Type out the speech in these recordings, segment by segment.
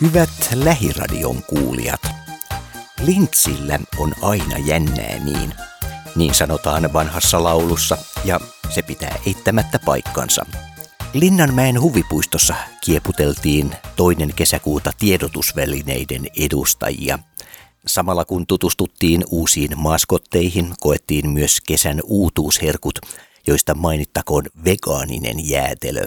Hyvät lähiradion kuulijat, Lintsillä on aina jännää niin. Niin sanotaan vanhassa laulussa, ja se pitää eittämättä paikkansa. Linnanmäen huvipuistossa kieputeltiin toinen kesäkuuta tiedotusvälineiden edustajia. Samalla kun tutustuttiin uusiin maskotteihin, koettiin myös kesän uutuusherkut, joista mainittakoon vegaaninen jäätelö.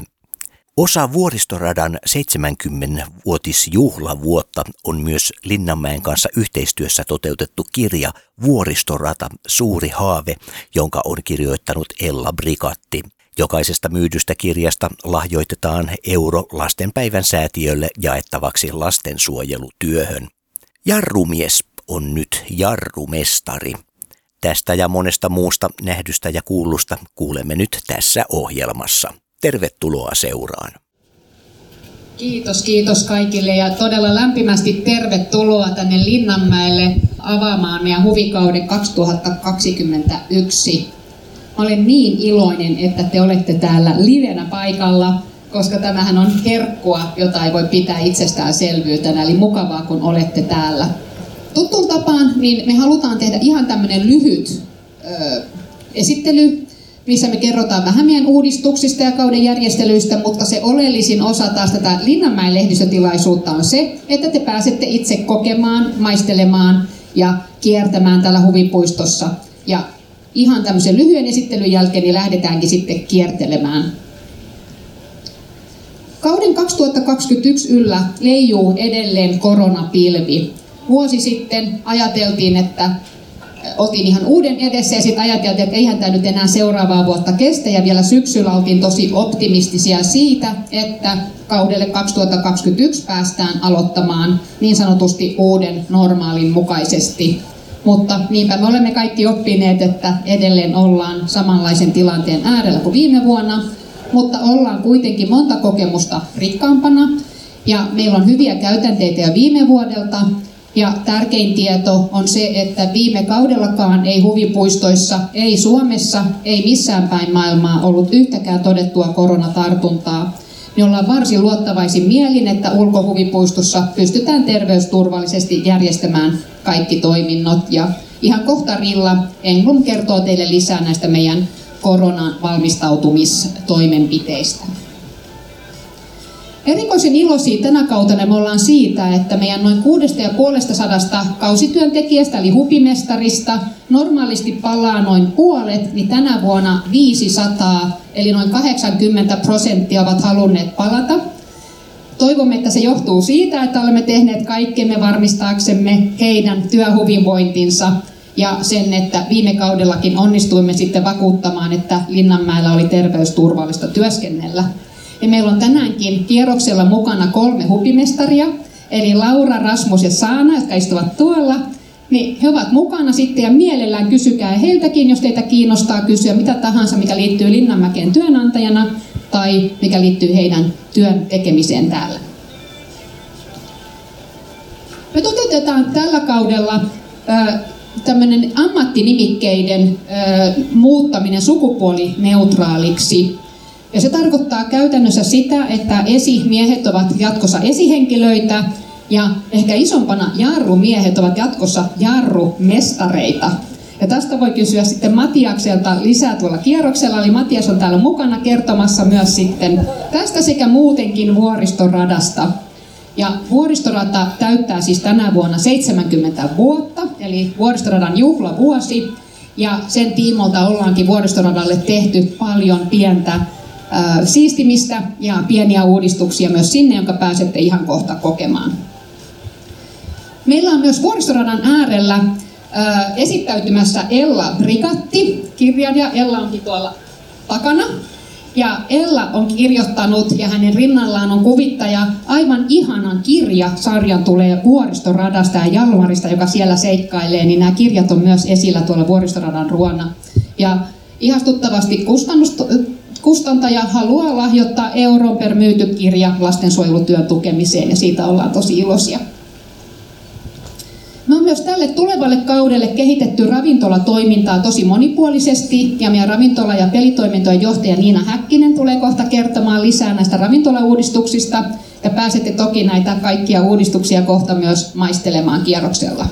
Osa vuoristoradan 70-vuotisjuhlavuotta on myös Linnanmäen kanssa yhteistyössä toteutettu kirja Vuoristorata, suuri haave, jonka on kirjoittanut Ella Brikatti. Jokaisesta myydystä kirjasta lahjoitetaan euro lastenpäivän säätiölle jaettavaksi lastensuojelutyöhön. Jarrumies on nyt jarrumestari. Tästä ja monesta muusta nähdystä ja kuullusta kuulemme nyt tässä ohjelmassa. Tervetuloa seuraan. Kiitos, kiitos kaikille ja todella lämpimästi tervetuloa tänne Linnanmäelle avaamaan meidän huvikauden 2021. Mä olen niin iloinen, että te olette täällä livenä paikalla, koska tämähän on herkkua, jota ei voi pitää itsestäänselvyytenä, eli mukavaa kun olette täällä. Tuttuun tapaan niin me halutaan tehdä ihan tämmöinen lyhyt ö, esittely missä me kerrotaan vähän meidän uudistuksista ja kauden järjestelyistä, mutta se oleellisin osa taas tätä Linnanmäen lehdistötilaisuutta on se, että te pääsette itse kokemaan, maistelemaan ja kiertämään täällä huvipuistossa. Ja ihan tämmöisen lyhyen esittelyn jälkeen niin lähdetäänkin sitten kiertelemään. Kauden 2021 yllä leijuu edelleen koronapilvi. Vuosi sitten ajateltiin, että oltiin ihan uuden edessä ja sitten ajateltiin, että eihän tämä nyt enää seuraavaa vuotta kestä. Ja vielä syksyllä oltiin tosi optimistisia siitä, että kaudelle 2021 päästään aloittamaan niin sanotusti uuden normaalin mukaisesti. Mutta niinpä me olemme kaikki oppineet, että edelleen ollaan samanlaisen tilanteen äärellä kuin viime vuonna, mutta ollaan kuitenkin monta kokemusta rikkaampana. Ja meillä on hyviä käytänteitä jo viime vuodelta ja tärkein tieto on se, että viime kaudellakaan ei huvipuistoissa, ei Suomessa, ei missään päin maailmaa ollut yhtäkään todettua koronatartuntaa. Me ollaan varsin luottavaisin mielin, että ulkohuvipuistossa pystytään terveysturvallisesti järjestämään kaikki toiminnot. Ja ihan kohta Rilla Englum kertoo teille lisää näistä meidän koronan valmistautumistoimenpiteistä. Erikoisen iloisia tänä kautena me ollaan siitä, että meidän noin 6500 kausityöntekijästä eli hupimestarista normaalisti palaa noin puolet, niin tänä vuonna 500 eli noin 80 prosenttia ovat halunneet palata. Toivomme, että se johtuu siitä, että olemme tehneet kaikkemme varmistaaksemme heidän työhyvinvointinsa ja sen, että viime kaudellakin onnistuimme sitten vakuuttamaan, että Linnanmäellä oli terveysturvallista työskennellä. Ja meillä on tänäänkin kierroksella mukana kolme hupimestaria, eli Laura, Rasmus ja Saana, jotka istuvat tuolla. Niin he ovat mukana sitten ja mielellään kysykää heiltäkin, jos teitä kiinnostaa kysyä mitä tahansa, mikä liittyy Linnanmäkeen työnantajana tai mikä liittyy heidän työn tekemiseen täällä. Me toteutetaan tällä kaudella tämmöinen ammattinimikkeiden muuttaminen sukupuolineutraaliksi ja se tarkoittaa käytännössä sitä, että esimiehet ovat jatkossa esihenkilöitä ja ehkä isompana jarrumiehet ovat jatkossa jarrumestareita. Ja tästä voi kysyä sitten Matiakselta lisää tuolla kierroksella, eli Matias on täällä mukana kertomassa myös sitten tästä sekä muutenkin vuoristoradasta. Ja vuoristorata täyttää siis tänä vuonna 70 vuotta, eli vuoristoradan juhlavuosi. Ja sen tiimolta ollaankin vuoristoradalle tehty paljon pientä siistimistä ja pieniä uudistuksia myös sinne, jonka pääsette ihan kohta kokemaan. Meillä on myös vuoristoradan äärellä esittäytymässä Ella Rikatti, kirjailija. Ella onkin tuolla takana. Ja Ella on kirjoittanut ja hänen rinnallaan on kuvittaja aivan ihanan kirja. Sarjan tulee vuoristoradasta ja Jalmarista, joka siellä seikkailee, niin nämä kirjat on myös esillä tuolla vuoristoradan ruona. Ja ihastuttavasti kustannus, kustantaja haluaa lahjoittaa euron per myyty kirja lastensuojelutyön tukemiseen ja siitä ollaan tosi iloisia. Me on myös tälle tulevalle kaudelle kehitetty ravintolatoimintaa tosi monipuolisesti ja meidän ravintola- ja pelitoimintojen johtaja Niina Häkkinen tulee kohta kertomaan lisää näistä ravintolauudistuksista. ja pääsette toki näitä kaikkia uudistuksia kohta myös maistelemaan kierroksella.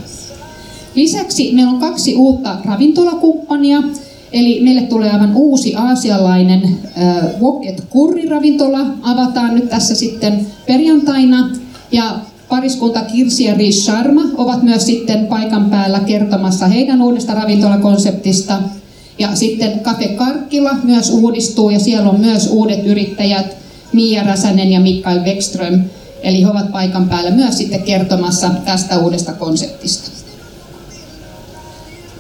Lisäksi meillä on kaksi uutta ravintolakumppania, Eli meille tulee aivan uusi aasialainen äh, Woket Kurri-ravintola. Avataan nyt tässä sitten perjantaina. Ja pariskunta Kirsi ja Riis Sharma ovat myös sitten paikan päällä kertomassa heidän uudesta ravintolakonseptista. Ja sitten Cafe Karkkila myös uudistuu ja siellä on myös uudet yrittäjät Mia Räsänen ja Mikael Beckström. Eli he ovat paikan päällä myös sitten kertomassa tästä uudesta konseptista.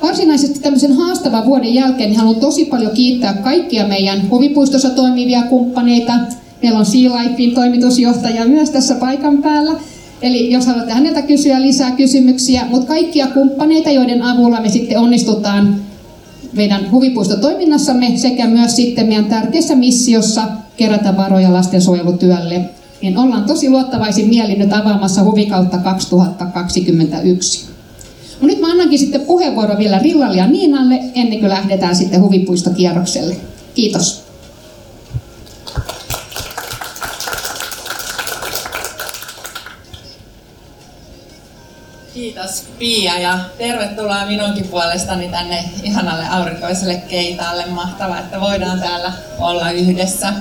Varsinaisesti tämmöisen haastavan vuoden jälkeen niin haluan tosi paljon kiittää kaikkia meidän huvipuistossa toimivia kumppaneita. Meillä on Sea Lifein toimitusjohtaja myös tässä paikan päällä. Eli jos haluatte häneltä kysyä lisää kysymyksiä, mutta kaikkia kumppaneita, joiden avulla me sitten onnistutaan meidän huvipuistotoiminnassamme sekä myös sitten meidän tärkeässä missiossa kerätä varoja lastensuojelutyölle, niin ollaan tosi luottavaisin mielin nyt avaamassa huvikautta 2021. No nyt mä annankin sitten puheenvuoro vielä Rillalle ja Niinalle ennen kuin lähdetään sitten huvipuistokierrokselle. Kiitos. Kiitos Pia ja tervetuloa minunkin puolestani tänne ihanalle aurinkoiselle keitaalle. Mahtavaa, että voidaan täällä olla yhdessä.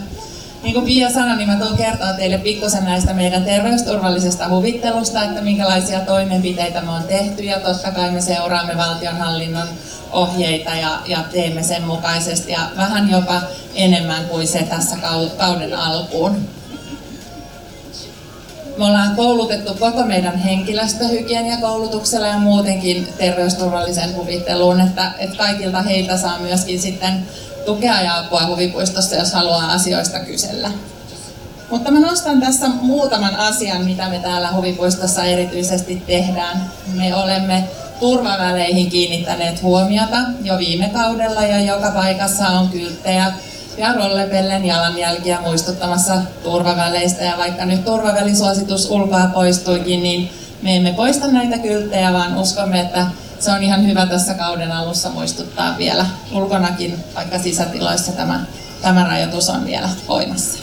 Niin kuin Pia sanoi, niin mä tulen kertoa teille pikkusen näistä meidän terveysturvallisesta huvittelusta, että minkälaisia toimenpiteitä me on tehty ja totta kai me seuraamme valtionhallinnon ohjeita ja, ja teemme sen mukaisesti ja vähän jopa enemmän kuin se tässä kauden alkuun. Me ollaan koulutettu koko meidän henkilöstö hygieniakoulutuksella ja muutenkin terveysturvallisen huvitteluun, että, että kaikilta heiltä saa myöskin sitten tukea ja apua huvipuistossa, jos haluaa asioista kysellä. Mutta mä nostan tässä muutaman asian, mitä me täällä huvipuistossa erityisesti tehdään. Me olemme turvaväleihin kiinnittäneet huomiota jo viime kaudella ja joka paikassa on kylttejä ja rollepellen jalanjälkiä muistuttamassa turvaväleistä. Ja vaikka nyt turvavälisuositus ulkoa poistuikin, niin me emme poista näitä kylttejä, vaan uskomme, että se on ihan hyvä tässä kauden alussa muistuttaa vielä ulkonakin, vaikka sisätiloissa tämä, tämä rajoitus on vielä voimassa.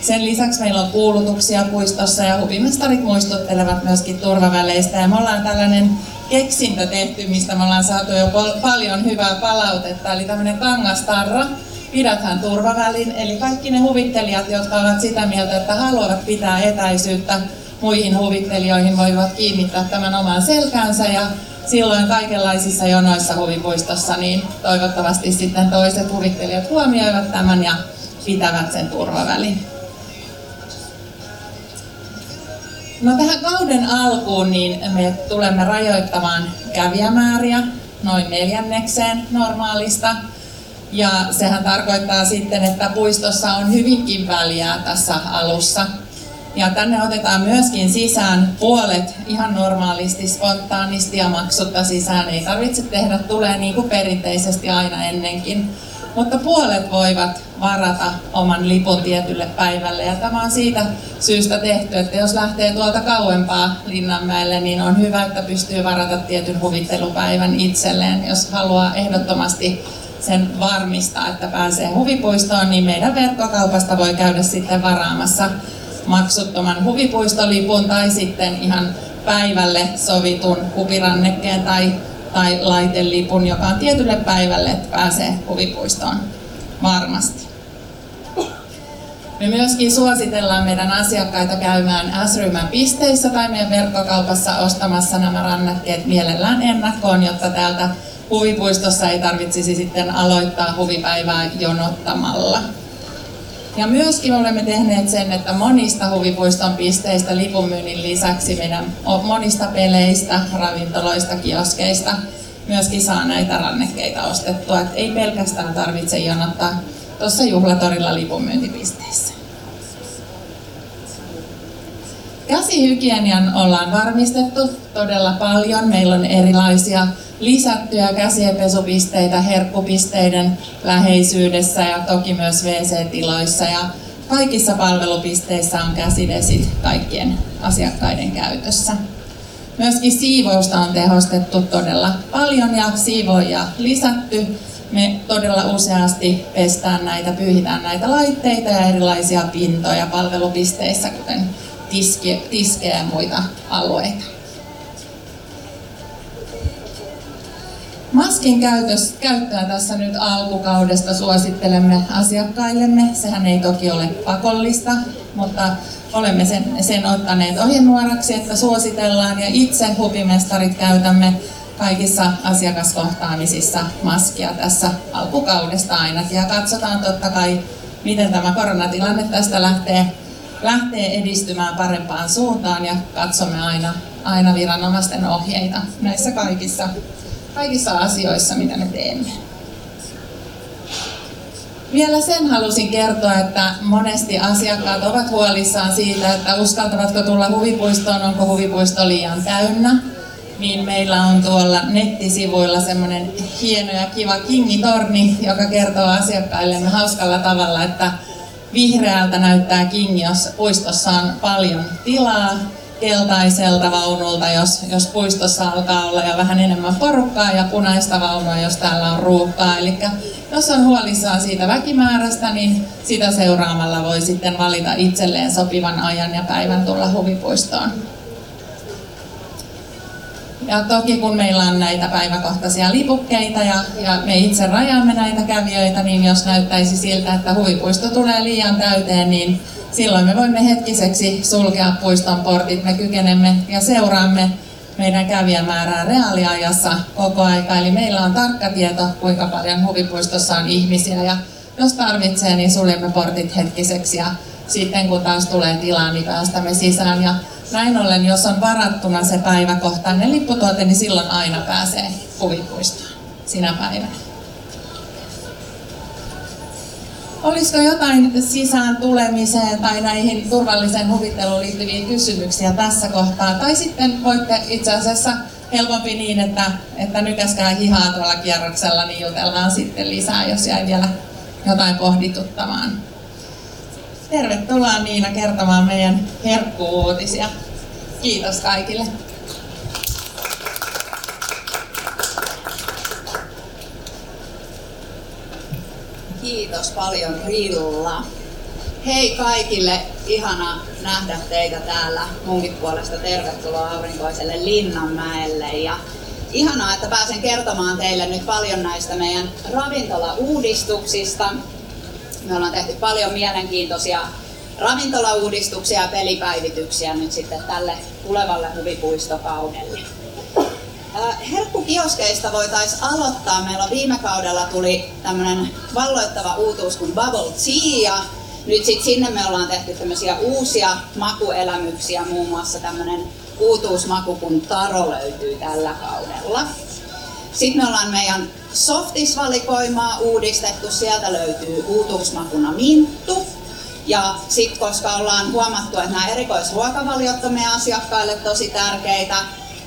Sen lisäksi meillä on kuulutuksia puistossa ja huvimestarit muistuttelevat myöskin turvaväleistä. Ja me ollaan tällainen keksintö tehty, mistä me ollaan saatu jo paljon hyvää palautetta, eli tämmöinen kangastarra, pidäthän turvavälin, eli kaikki ne huvittelijat, jotka ovat sitä mieltä, että haluavat pitää etäisyyttä muihin huvittelijoihin, voivat kiinnittää tämän omaan selkäänsä ja silloin kaikenlaisissa jonoissa huvipuistossa, niin toivottavasti sitten toiset huvittelijat huomioivat tämän ja pitävät sen turvavälin. No tähän kauden alkuun niin me tulemme rajoittamaan kävijämääriä noin neljännekseen normaalista. Ja sehän tarkoittaa sitten, että puistossa on hyvinkin väliä tässä alussa. Ja tänne otetaan myöskin sisään puolet ihan normaalisti, spontaanisti ja maksutta sisään. Ei tarvitse tehdä, tulee niin kuin perinteisesti aina ennenkin. Mutta puolet voivat varata oman lipun tietylle päivälle. Ja tämä on siitä syystä tehty, että jos lähtee tuolta kauempaa Linnanmäelle, niin on hyvä, että pystyy varata tietyn huvittelupäivän itselleen. Jos haluaa ehdottomasti sen varmistaa, että pääsee huvipuistoon, niin meidän verkkokaupasta voi käydä sitten varaamassa maksuttoman huvipuistolipun tai sitten ihan päivälle sovitun huvirannekkeen tai, tai laitelipun, joka on tietylle päivälle, että pääsee huvipuistoon varmasti. Me myöskin suositellaan meidän asiakkaita käymään S-ryhmän pisteissä tai meidän verkkokaupassa ostamassa nämä rannekkeet mielellään ennakkoon, jotta täältä huvipuistossa ei tarvitsisi sitten aloittaa huvipäivää jonottamalla. Ja myöskin olemme tehneet sen, että monista huvipuiston pisteistä lipunmyynnin lisäksi meidän monista peleistä, ravintoloista, kioskeista myöskin saa näitä rannekkeita ostettua. Et ei pelkästään tarvitse jonottaa tuossa juhlatorilla lipunmyyntipisteissä. Käsihygienian ollaan varmistettu todella paljon. Meillä on erilaisia lisättyjä käsienpesupisteitä herkkupisteiden läheisyydessä ja toki myös WC-tiloissa. Ja kaikissa palvelupisteissä on käsidesit kaikkien asiakkaiden käytössä. Myöskin siivousta on tehostettu todella paljon ja siivoja lisätty me todella useasti pestään näitä, pyyhitään näitä laitteita ja erilaisia pintoja palvelupisteissä, kuten tiske, tiskejä ja muita alueita. Maskin käytös, käyttöä tässä nyt alkukaudesta suosittelemme asiakkaillemme. Sehän ei toki ole pakollista, mutta olemme sen, sen ottaneet ohjenuoraksi, että suositellaan ja itse hupimestarit käytämme kaikissa asiakaskohtaamisissa maskia tässä alkukaudesta aina. Ja katsotaan totta kai, miten tämä koronatilanne tästä lähtee, lähtee edistymään parempaan suuntaan ja katsomme aina, aina viranomaisten ohjeita näissä kaikissa, kaikissa asioissa, mitä me teemme. Vielä sen halusin kertoa, että monesti asiakkaat ovat huolissaan siitä, että uskaltavatko tulla huvipuistoon, onko huvipuisto liian täynnä niin meillä on tuolla nettisivuilla semmoinen hieno ja kiva kingitorni, joka kertoo asiakkaillemme hauskalla tavalla, että vihreältä näyttää kingi, jos puistossa on paljon tilaa, keltaiselta vaunulta, jos, jos puistossa alkaa olla jo vähän enemmän porukkaa ja punaista vaunua, jos täällä on ruuhkaa. Eli jos on huolissaan siitä väkimäärästä, niin sitä seuraamalla voi sitten valita itselleen sopivan ajan ja päivän tulla huvipuistoon. Ja toki kun meillä on näitä päiväkohtaisia lipukkeita ja, ja me itse rajaamme näitä kävijöitä, niin jos näyttäisi siltä, että huvipuisto tulee liian täyteen, niin silloin me voimme hetkiseksi sulkea puiston portit. Me kykenemme ja seuraamme meidän kävijämäärää reaaliajassa koko aika. Eli meillä on tarkka tieto, kuinka paljon huvipuistossa on ihmisiä. Ja jos tarvitsee, niin suljemme portit hetkiseksi ja sitten kun taas tulee tilaa, niin päästämme sisään. Ja näin ollen, jos on varattuna se päiväkohtainen lipputuote, niin silloin aina pääsee huvipuistoon sinä päivänä. Olisiko jotain sisään tulemiseen tai näihin turvalliseen huvitteluun liittyviä kysymyksiä tässä kohtaa? Tai sitten voitte itse asiassa helpompi niin, että, että nykäskää hihaa tuolla kierroksella, niin jutellaan sitten lisää, jos jäi vielä jotain pohdituttamaan. Tervetuloa Niina kertomaan meidän herkkuuutisia. Kiitos kaikille. Kiitos paljon Rilla. Hei kaikille, ihana nähdä teitä täällä munkin puolesta. Tervetuloa aurinkoiselle Linnanmäelle. Ja ihanaa, että pääsen kertomaan teille nyt paljon näistä meidän ravintolauudistuksista. Me ollaan tehty paljon mielenkiintoisia ravintolauudistuksia ja pelipäivityksiä nyt sitten tälle tulevalle huvipuistokaudelle. Herkkukioskeista voitaisiin aloittaa. Meillä viime kaudella tuli tämmöinen valloittava uutuus kuin Bubble Tea ja nyt sitten sinne me ollaan tehty tämmöisiä uusia makuelämyksiä, muun muassa tämmöinen uutuusmaku kuin Taro löytyy tällä kaudella. Sitten me ollaan meidän softisvalikoimaa uudistettu, sieltä löytyy uutuusmakuna minttu. Ja sitten koska ollaan huomattu, että nämä erikoisruokavaliot on meidän asiakkaille tosi tärkeitä,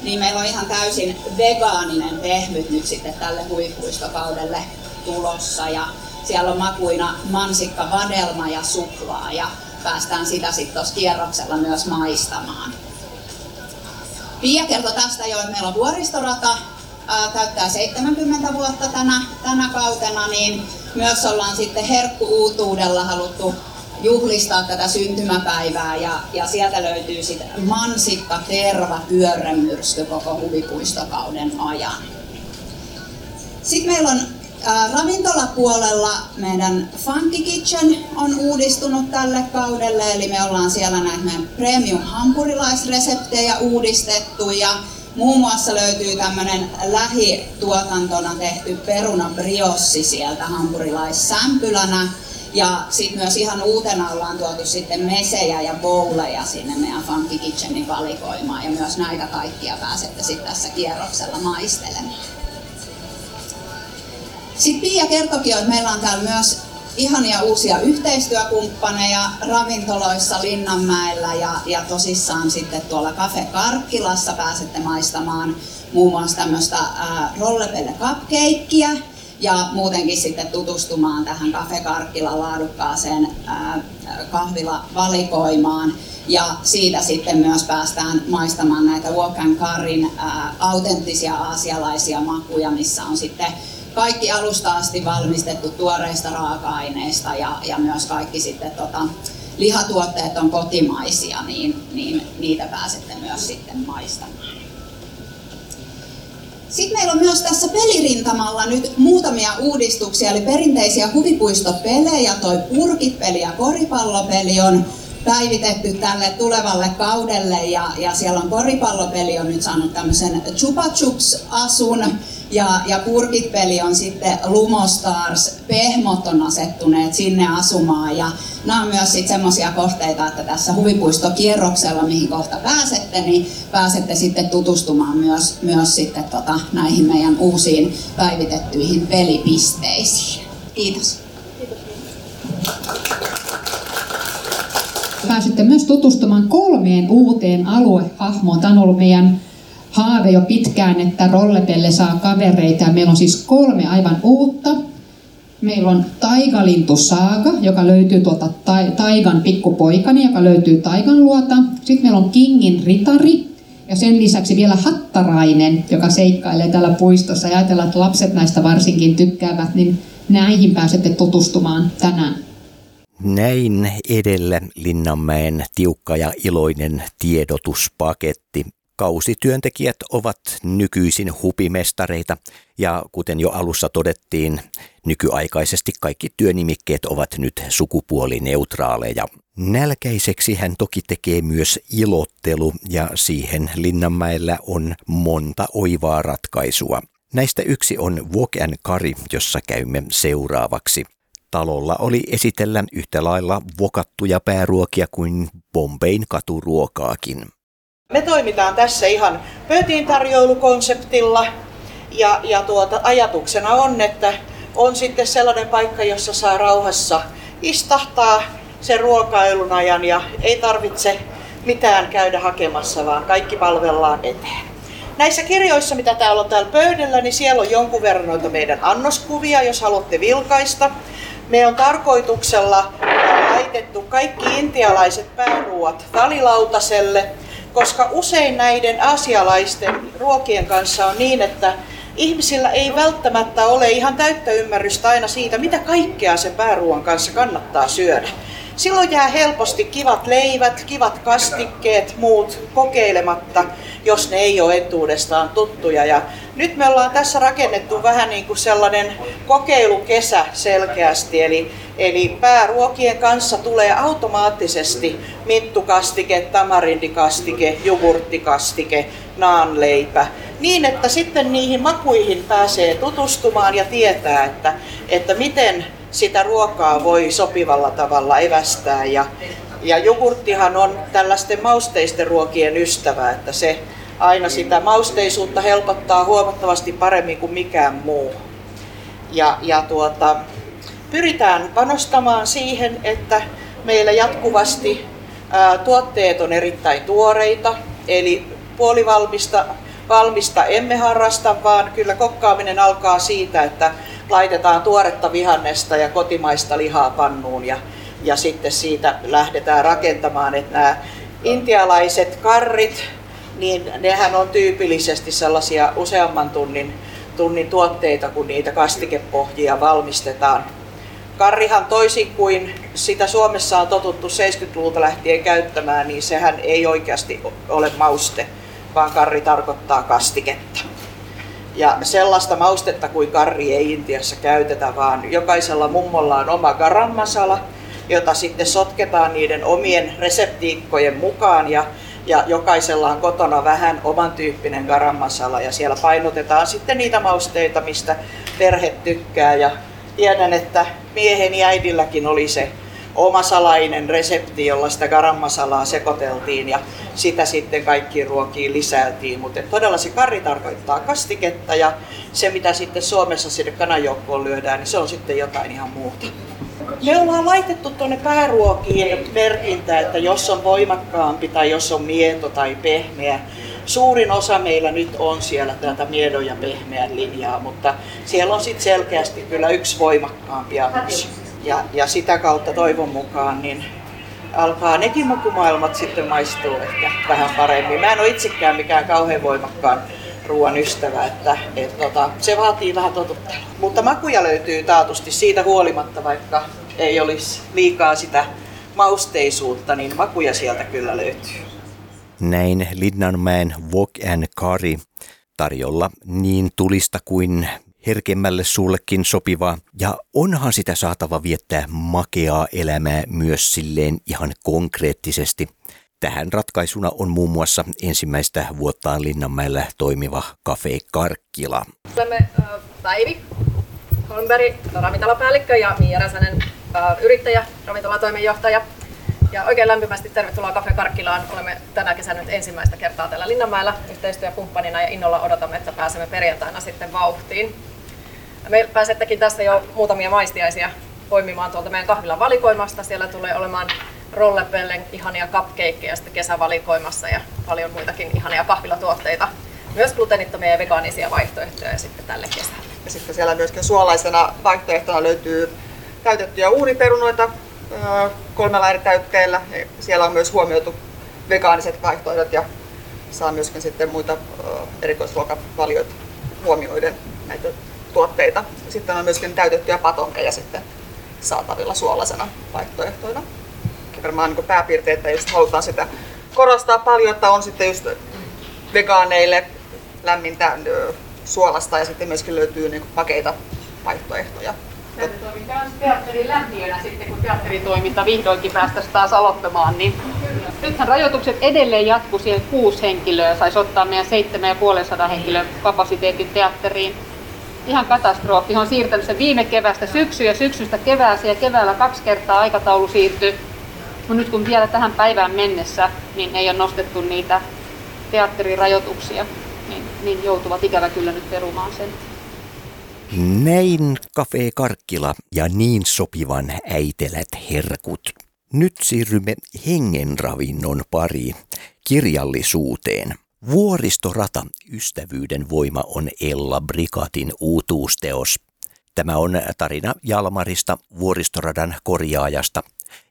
niin meillä on ihan täysin vegaaninen pehmyt nyt sitten tälle huippuistokaudelle tulossa. Ja siellä on makuina mansikka, vadelma ja suklaa ja päästään sitä sitten tuossa kierroksella myös maistamaan. Pia kertoi tästä jo, että meillä on vuoristorata, ää, täyttää 70 vuotta tänä, tänä kautena, niin myös ollaan sitten herkkuutuudella haluttu juhlistaa tätä syntymäpäivää ja, ja sieltä löytyy sitten mansikka, terva, pyörremyrsky koko huvipuistokauden ajan. Sitten meillä on ää, ravintolapuolella meidän Funky Kitchen on uudistunut tälle kaudelle, eli me ollaan siellä näitä meidän premium hampurilaisreseptejä uudistettu ja Muun muassa löytyy tämmöinen lähituotantona tehty peruna briossi sieltä hampurilaissämpylänä. Ja sitten myös ihan uutena ollaan tuotu sitten mesejä ja bowleja sinne meidän Funky Kitchenin valikoimaan. Ja myös näitä kaikkia pääsette sitten tässä kierroksella maistelemaan. Sitten Pia kertokin, että meillä on täällä myös ihania uusia yhteistyökumppaneja ravintoloissa Linnanmäellä ja, ja tosissaan sitten tuolla Cafe Karkkilassa pääsette maistamaan muun muassa tämmöistä rollepelle cupcakeia ja muutenkin sitten tutustumaan tähän Cafe Karkkila laadukkaaseen kahvilavalikoimaan. Ja siitä sitten myös päästään maistamaan näitä Walk and Carin autenttisia aasialaisia makuja, missä on sitten kaikki alusta asti valmistettu tuoreista raaka-aineista ja, ja myös kaikki sitten tota, lihatuotteet on kotimaisia, niin, niin niitä pääsette myös sitten maistamaan. Sitten meillä on myös tässä pelirintamalla nyt muutamia uudistuksia, eli perinteisiä huvipuistopelejä, toi purkipeli ja koripallopeli on päivitetty tälle tulevalle kaudelle ja, ja siellä on koripallopeli on nyt saanut tämmöisen Chupa Chups-asun ja, ja Purkit-peli on sitten Lumostars, Pehmot on asettuneet sinne asumaan ja nämä on myös sitten semmoisia kohteita, että tässä huvipuistokierroksella, mihin kohta pääsette, niin pääsette sitten tutustumaan myös, myös sitten tota, näihin meidän uusiin päivitettyihin pelipisteisiin. Kiitos. Pääsitte myös tutustumaan kolmeen uuteen aluehahmoon. Tämä on ollut meidän haave jo pitkään, että rollepelle saa kavereita. Meillä on siis kolme aivan uutta. Meillä on Taigalintu Saaga, joka löytyy tuolta ta- Taigan pikkupoikani, joka löytyy Taigan luota. Sitten meillä on Kingin Ritari, ja sen lisäksi vielä Hattarainen, joka seikkailee täällä puistossa. Ja ajatellaan, että lapset näistä varsinkin tykkäävät, niin näihin pääsette tutustumaan tänään. Näin edellä Linnanmäen tiukka ja iloinen tiedotuspaketti. Kausityöntekijät ovat nykyisin hupimestareita ja kuten jo alussa todettiin, nykyaikaisesti kaikki työnimikkeet ovat nyt sukupuolineutraaleja. Nälkäiseksi hän toki tekee myös ilottelu ja siihen Linnanmäellä on monta oivaa ratkaisua. Näistä yksi on Walk and Kari, jossa käymme seuraavaksi. Talolla oli esitellä yhtä lailla vokattuja pääruokia kuin Bombein katuruokaakin. Me toimitaan tässä ihan pöytiin tarjoulukonseptilla ja, ja tuota, ajatuksena on, että on sitten sellainen paikka, jossa saa rauhassa istahtaa sen ruokailun ajan ja ei tarvitse mitään käydä hakemassa, vaan kaikki palvellaan eteen. Näissä kirjoissa, mitä täällä on täällä pöydällä, niin siellä on jonkun verran noita meidän annoskuvia, jos haluatte vilkaista. Me on tarkoituksella laitettu kaikki intialaiset pääruuat talilautaselle, koska usein näiden asialaisten ruokien kanssa on niin, että ihmisillä ei välttämättä ole ihan täyttä ymmärrystä aina siitä, mitä kaikkea sen pääruoan kanssa kannattaa syödä. Silloin jää helposti kivat leivät, kivat kastikkeet, muut kokeilematta, jos ne ei ole etuudestaan tuttuja. Ja nyt me ollaan tässä rakennettu vähän niin kuin sellainen kokeilukesä selkeästi, eli, eli pääruokien kanssa tulee automaattisesti minttukastike, tamarindikastike, jogurttikastike, naanleipä, niin että sitten niihin makuihin pääsee tutustumaan ja tietää, että, että miten sitä ruokaa voi sopivalla tavalla evästää. Ja, ja jogurttihan on tällaisten mausteisten ruokien ystävä, että se aina sitä mausteisuutta helpottaa huomattavasti paremmin kuin mikään muu. Ja, ja tuota, pyritään panostamaan siihen, että meillä jatkuvasti ää, tuotteet on erittäin tuoreita, eli puolivalmista valmista emme harrasta, vaan kyllä kokkaaminen alkaa siitä, että laitetaan tuoretta vihannesta ja kotimaista lihaa pannuun ja, ja sitten siitä lähdetään rakentamaan, että nämä intialaiset karrit, niin nehän on tyypillisesti sellaisia useamman tunnin, tunnin tuotteita, kun niitä kastikepohjia valmistetaan. Karrihan toisin kuin sitä Suomessa on totuttu 70-luvulta lähtien käyttämään, niin sehän ei oikeasti ole mauste, vaan karri tarkoittaa kastiketta. Ja sellaista maustetta kuin karri ei Intiassa käytetä, vaan jokaisella mummolla on oma garam masala, jota sitten sotketaan niiden omien reseptiikkojen mukaan ja, ja jokaisella on kotona vähän oman tyyppinen garam masala ja siellä painotetaan sitten niitä mausteita, mistä perhe tykkää. Ja tiedän, että mieheni äidilläkin oli se oma salainen resepti, jolla sitä garam masalaa sekoiteltiin ja sitä sitten kaikkiin ruokiin lisäiltiin. Mutta todella se karri tarkoittaa kastiketta ja se mitä sitten Suomessa sinne kananjoukkoon lyödään, niin se on sitten jotain ihan muuta. Me ollaan laitettu tuonne pääruokiin merkintä, että jos on voimakkaampi tai jos on mieto tai pehmeä. Suurin osa meillä nyt on siellä tätä miedon ja pehmeän linjaa, mutta siellä on sitten selkeästi kyllä yksi voimakkaampi annos ja, ja sitä kautta toivon mukaan niin alkaa nekin makumaailmat sitten maistua ehkä vähän paremmin. Mä en ole itsekään mikään kauhean voimakkaan ruoan ystävä, että et, tota, se vaatii vähän totuttelua. Mutta makuja löytyy taatusti siitä huolimatta, vaikka ei olisi liikaa sitä mausteisuutta, niin makuja sieltä kyllä löytyy. Näin Linnanmäen Wok and Curry tarjolla niin tulista kuin herkemmälle suullekin sopivaa. Ja onhan sitä saatava viettää makeaa elämää myös silleen ihan konkreettisesti. Tähän ratkaisuna on muun muassa ensimmäistä vuottaan Linnanmäellä toimiva Cafe Karkkila. Olemme äh, Päivi Holmberg, ravintolapäällikkö ja Miia Räsänen, äh, yrittäjä, ravintolatoimenjohtaja. Ja oikein lämpimästi tervetuloa Cafe Karkkilaan. Olemme tänä kesänä nyt ensimmäistä kertaa täällä Linnanmäellä yhteistyökumppanina ja innolla odotamme, että pääsemme perjantaina sitten vauhtiin. Me pääsettekin tässä jo muutamia maistiaisia poimimaan tuolta meidän kahvilan valikoimasta. Siellä tulee olemaan rollepellen ihania cupcakeja sitten kesävalikoimassa ja paljon muitakin ihania kahvilatuotteita. Myös gluteenittomia ja vegaanisia vaihtoehtoja sitten tälle kesälle. Ja sitten siellä myöskin suolaisena vaihtoehtona löytyy täytettyjä uuniperunoita kolmella eri täytteellä. Siellä on myös huomioitu vegaaniset vaihtoehdot ja saa myöskin sitten muita erikoisruokavalioita huomioiden näitä tuotteita. Sitten on myöskin täytettyjä patonkeja sitten saatavilla suolaisena vaihtoehtoina. Varmaan niin pääpiirteitä, jos halutaan sitä korostaa paljon, että on sitten just vegaaneille lämmintä suolasta ja sitten myöskin löytyy niin pakeita vaihtoehtoja. Teatteritoiminta on teatterin lähtiönä sitten, kun teatteritoiminta vihdoinkin päästäisiin taas aloittamaan. Niin nythän rajoitukset edelleen jatkuu siihen kuusi henkilöä, saisi ottaa meidän 7500 henkilön kapasiteetin teatteriin. Ihan katastrofi. On siirtänyt sen viime kevästä syksyyn ja syksystä kevääseen ja keväällä kaksi kertaa aikataulu siirtyi. Mutta nyt kun vielä tähän päivään mennessä, niin ei ole nostettu niitä teatterirajoituksia, niin, niin joutuvat ikävä kyllä nyt perumaan sen. Näin Kafe Karkkila ja niin sopivan äitelät herkut. Nyt siirrymme hengenravinnon pariin, kirjallisuuteen. Vuoristorata, ystävyyden voima on Ella Brikatin uutuusteos. Tämä on tarina Jalmarista, vuoristoradan korjaajasta.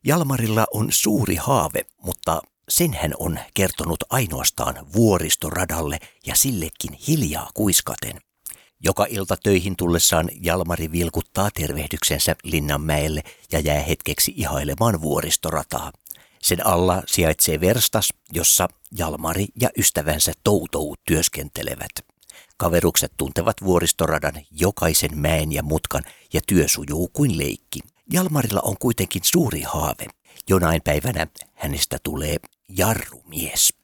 Jalmarilla on suuri haave, mutta sen hän on kertonut ainoastaan vuoristoradalle ja sillekin hiljaa kuiskaten. Joka ilta töihin tullessaan Jalmari vilkuttaa tervehdyksensä Linnanmäelle ja jää hetkeksi ihailemaan vuoristorataa. Sen alla sijaitsee verstas, jossa Jalmari ja ystävänsä Toutou työskentelevät. Kaverukset tuntevat vuoristoradan jokaisen mäen ja mutkan ja työ sujuu kuin leikki. Jalmarilla on kuitenkin suuri haave. Jonain päivänä hänestä tulee jarrumies.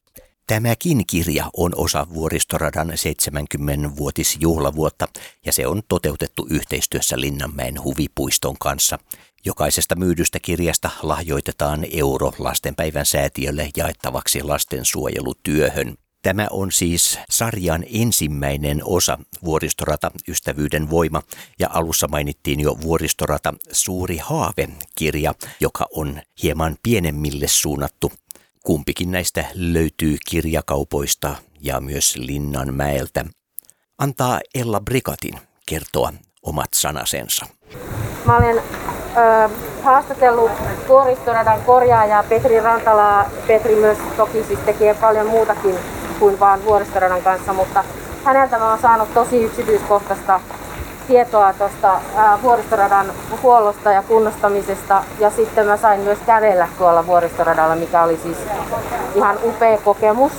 Tämäkin kirja on osa Vuoristoradan 70-vuotisjuhlavuotta ja se on toteutettu yhteistyössä Linnanmäen huvipuiston kanssa. Jokaisesta myydystä kirjasta lahjoitetaan euro lastenpäivän säätiölle jaettavaksi lastensuojelutyöhön. Tämä on siis sarjan ensimmäinen osa Vuoristorata Ystävyyden voima ja alussa mainittiin jo Vuoristorata Suuri haave-kirja, joka on hieman pienemmille suunnattu Kumpikin näistä löytyy kirjakaupoista ja myös Linnanmäeltä. Antaa Ella Brikatin kertoa omat sanasensa. Mä olen ö, haastatellut vuoristoradan korjaajaa Petri Rantalaa. Petri myös toki siis tekee paljon muutakin kuin vain vuoristoradan kanssa, mutta häneltä mä oon saanut tosi yksityiskohtaista tietoa tuosta vuoristoradan huollosta ja kunnostamisesta. Ja sitten mä sain myös kävellä tuolla vuoristoradalla, mikä oli siis ihan upea kokemus.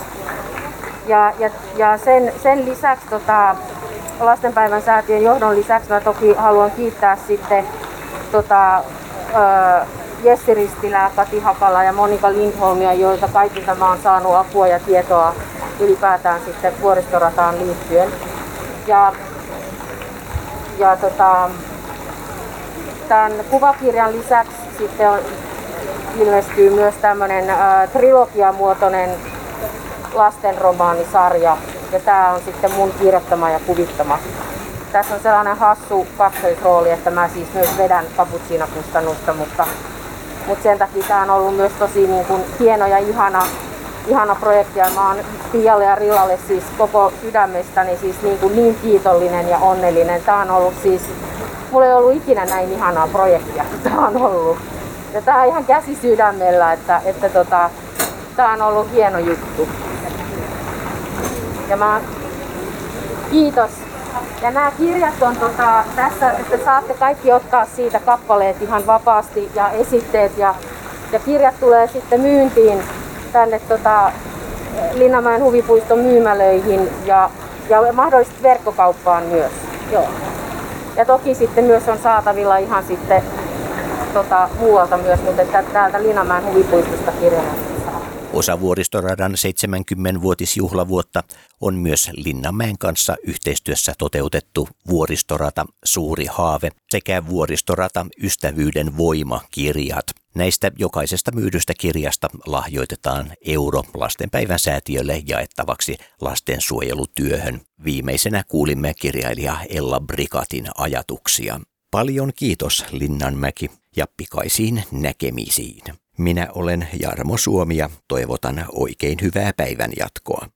Ja, ja, ja sen, sen lisäksi tota, lastenpäivän säätiön johdon lisäksi mä toki haluan kiittää sitten tota, ö, Jessi Ristilää, Kati Hakala ja Monika Lindholmia, joilta kaikilta mä oon saanut apua ja tietoa ylipäätään sitten vuoristorataan liittyen. Ja ja tota, tämän kuvakirjan lisäksi sitten on, ilmestyy myös tämmöinen äh, trilogiamuotoinen lastenromaanisarja. Ja tämä on sitten mun kirjoittama ja kuvittama. Tässä on sellainen hassu kaksoisrooli, että mä siis myös vedän kaputsiinakustannusta, mutta, mutta sen takia tämä on ollut myös tosi niin kuin, hieno ja ihana ihana projekti ja mä oon Pialle ja Rillalle siis koko sydämestäni siis niin, kuin niin kiitollinen ja onnellinen. Tää on ollut siis, mulla ei ollut ikinä näin ihanaa projektia kuin tää on ollut. Ja tää on ihan käsi sydämellä, että, että tota, tää on ollut hieno juttu. Ja mä Kiitos. Ja nämä kirjat on tota, tässä, että saatte kaikki ottaa siitä kappaleet ihan vapaasti ja esitteet ja, ja kirjat tulee sitten myyntiin tänne tota, Linnanmäen huvipuiston myymälöihin ja, ja mahdollisesti verkkokauppaan myös. Joo. Ja toki sitten myös on saatavilla ihan sitten tota, muualta myös, mutta täältä Linnanmäen huvipuistosta kirjana. Osa vuoristoradan 70-vuotisjuhlavuotta on myös Linnanmäen kanssa yhteistyössä toteutettu vuoristorata Suuri haave sekä vuoristorata Ystävyyden voima kirjat. Näistä jokaisesta myydystä kirjasta lahjoitetaan euro lastenpäivän säätiölle jaettavaksi lastensuojelutyöhön. Viimeisenä kuulimme kirjailija Ella Brikatin ajatuksia. Paljon kiitos Linnanmäki ja pikaisiin näkemisiin. Minä olen Jarmo Suomi ja toivotan oikein hyvää päivän jatkoa.